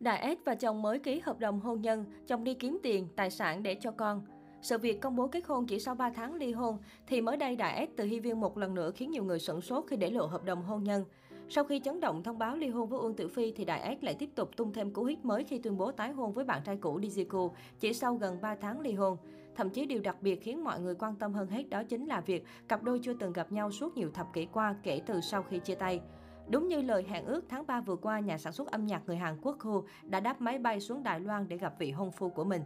Đại S và chồng mới ký hợp đồng hôn nhân, chồng đi kiếm tiền, tài sản để cho con. Sự việc công bố kết hôn chỉ sau 3 tháng ly hôn thì mới đây Đại S từ Hy Viên một lần nữa khiến nhiều người sửng sốt khi để lộ hợp đồng hôn nhân. Sau khi chấn động thông báo ly hôn với Uông Tử Phi thì Đại S lại tiếp tục tung thêm cú hít mới khi tuyên bố tái hôn với bạn trai cũ Dizico chỉ sau gần 3 tháng ly hôn. Thậm chí điều đặc biệt khiến mọi người quan tâm hơn hết đó chính là việc cặp đôi chưa từng gặp nhau suốt nhiều thập kỷ qua kể từ sau khi chia tay. Đúng như lời hẹn ước, tháng 3 vừa qua, nhà sản xuất âm nhạc người Hàn Quốc Hu đã đáp máy bay xuống Đài Loan để gặp vị hôn phu của mình.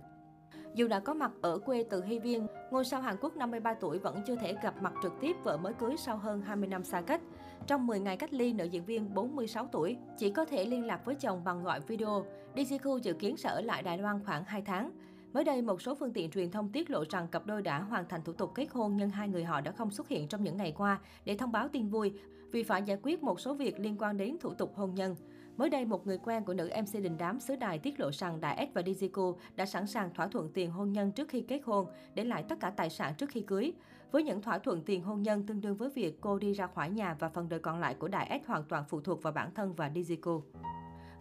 Dù đã có mặt ở quê từ Hy Viên, ngôi sao Hàn Quốc 53 tuổi vẫn chưa thể gặp mặt trực tiếp vợ mới cưới sau hơn 20 năm xa cách. Trong 10 ngày cách ly, nữ diễn viên 46 tuổi chỉ có thể liên lạc với chồng bằng gọi video. DJQ dự kiến sẽ ở lại Đài Loan khoảng 2 tháng. Mới đây, một số phương tiện truyền thông tiết lộ rằng cặp đôi đã hoàn thành thủ tục kết hôn nhưng hai người họ đã không xuất hiện trong những ngày qua để thông báo tin vui vì phải giải quyết một số việc liên quan đến thủ tục hôn nhân. Mới đây, một người quen của nữ MC đình đám xứ đài tiết lộ rằng Đại S và Dizico đã sẵn sàng thỏa thuận tiền hôn nhân trước khi kết hôn, để lại tất cả tài sản trước khi cưới. Với những thỏa thuận tiền hôn nhân tương đương với việc cô đi ra khỏi nhà và phần đời còn lại của Đại S hoàn toàn phụ thuộc vào bản thân và Dizico.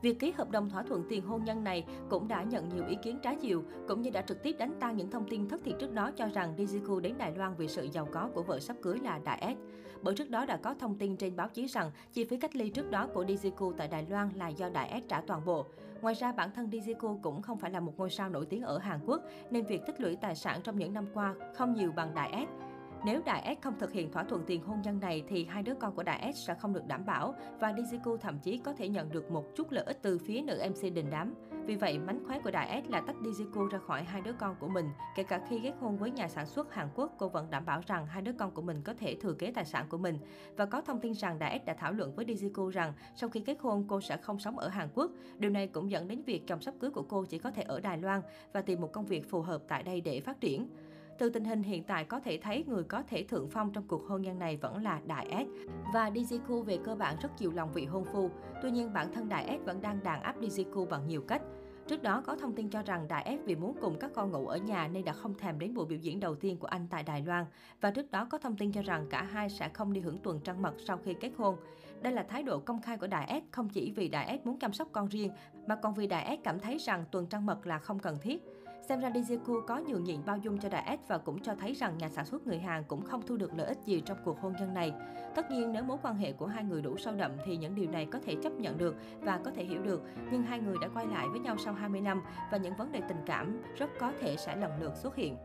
Việc ký hợp đồng thỏa thuận tiền hôn nhân này cũng đã nhận nhiều ý kiến trái chiều, cũng như đã trực tiếp đánh tan những thông tin thất thiệt trước đó cho rằng Dijiku đến Đài Loan vì sự giàu có của vợ sắp cưới là Đại S. Bởi trước đó đã có thông tin trên báo chí rằng chi phí cách ly trước đó của Dijiku tại Đài Loan là do Đại S trả toàn bộ. Ngoài ra, bản thân Dijiku cũng không phải là một ngôi sao nổi tiếng ở Hàn Quốc, nên việc tích lũy tài sản trong những năm qua không nhiều bằng Đại S. Nếu Đại S không thực hiện thỏa thuận tiền hôn nhân này thì hai đứa con của Đại S sẽ không được đảm bảo và Dizuku thậm chí có thể nhận được một chút lợi ích từ phía nữ MC đình đám. Vì vậy, mánh khóe của Đại S là tách Dizuku ra khỏi hai đứa con của mình. Kể cả khi kết hôn với nhà sản xuất Hàn Quốc, cô vẫn đảm bảo rằng hai đứa con của mình có thể thừa kế tài sản của mình. Và có thông tin rằng Đại S đã thảo luận với Dizuku rằng sau khi kết hôn cô sẽ không sống ở Hàn Quốc. Điều này cũng dẫn đến việc chồng sắp cưới của cô chỉ có thể ở Đài Loan và tìm một công việc phù hợp tại đây để phát triển. Từ tình hình hiện tại có thể thấy người có thể thượng phong trong cuộc hôn nhân này vẫn là Đại S. Và Dijiku về cơ bản rất chiều lòng vị hôn phu. Tuy nhiên, bản thân Đại S vẫn đang đàn áp Dijiku bằng nhiều cách. Trước đó, có thông tin cho rằng Đại S vì muốn cùng các con ngủ ở nhà nên đã không thèm đến buổi biểu diễn đầu tiên của anh tại Đài Loan. Và trước đó, có thông tin cho rằng cả hai sẽ không đi hưởng tuần trăng mật sau khi kết hôn. Đây là thái độ công khai của Đại S, không chỉ vì Đại S muốn chăm sóc con riêng, mà còn vì Đại S cảm thấy rằng tuần trăng mật là không cần thiết. Xem ra Diziku có nhường nhịn bao dung cho Đại S và cũng cho thấy rằng nhà sản xuất người Hàn cũng không thu được lợi ích gì trong cuộc hôn nhân này. Tất nhiên nếu mối quan hệ của hai người đủ sâu đậm thì những điều này có thể chấp nhận được và có thể hiểu được, nhưng hai người đã quay lại với nhau sau 20 năm và những vấn đề tình cảm rất có thể sẽ lần lượt xuất hiện.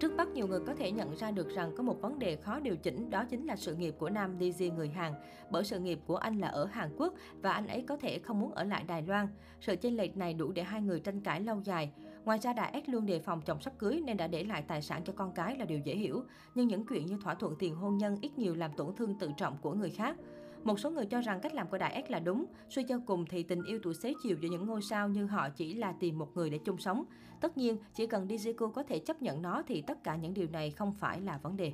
Trước mắt, nhiều người có thể nhận ra được rằng có một vấn đề khó điều chỉnh, đó chính là sự nghiệp của nam DJ người Hàn. Bởi sự nghiệp của anh là ở Hàn Quốc và anh ấy có thể không muốn ở lại Đài Loan. Sự chênh lệch này đủ để hai người tranh cãi lâu dài. Ngoài ra, Đại S luôn đề phòng chồng sắp cưới nên đã để lại tài sản cho con cái là điều dễ hiểu. Nhưng những chuyện như thỏa thuận tiền hôn nhân ít nhiều làm tổn thương tự trọng của người khác. Một số người cho rằng cách làm của Đại S là đúng. Suy cho cùng thì tình yêu tuổi xế chiều giữa những ngôi sao như họ chỉ là tìm một người để chung sống. Tất nhiên, chỉ cần Dizico có thể chấp nhận nó thì tất cả những điều này không phải là vấn đề.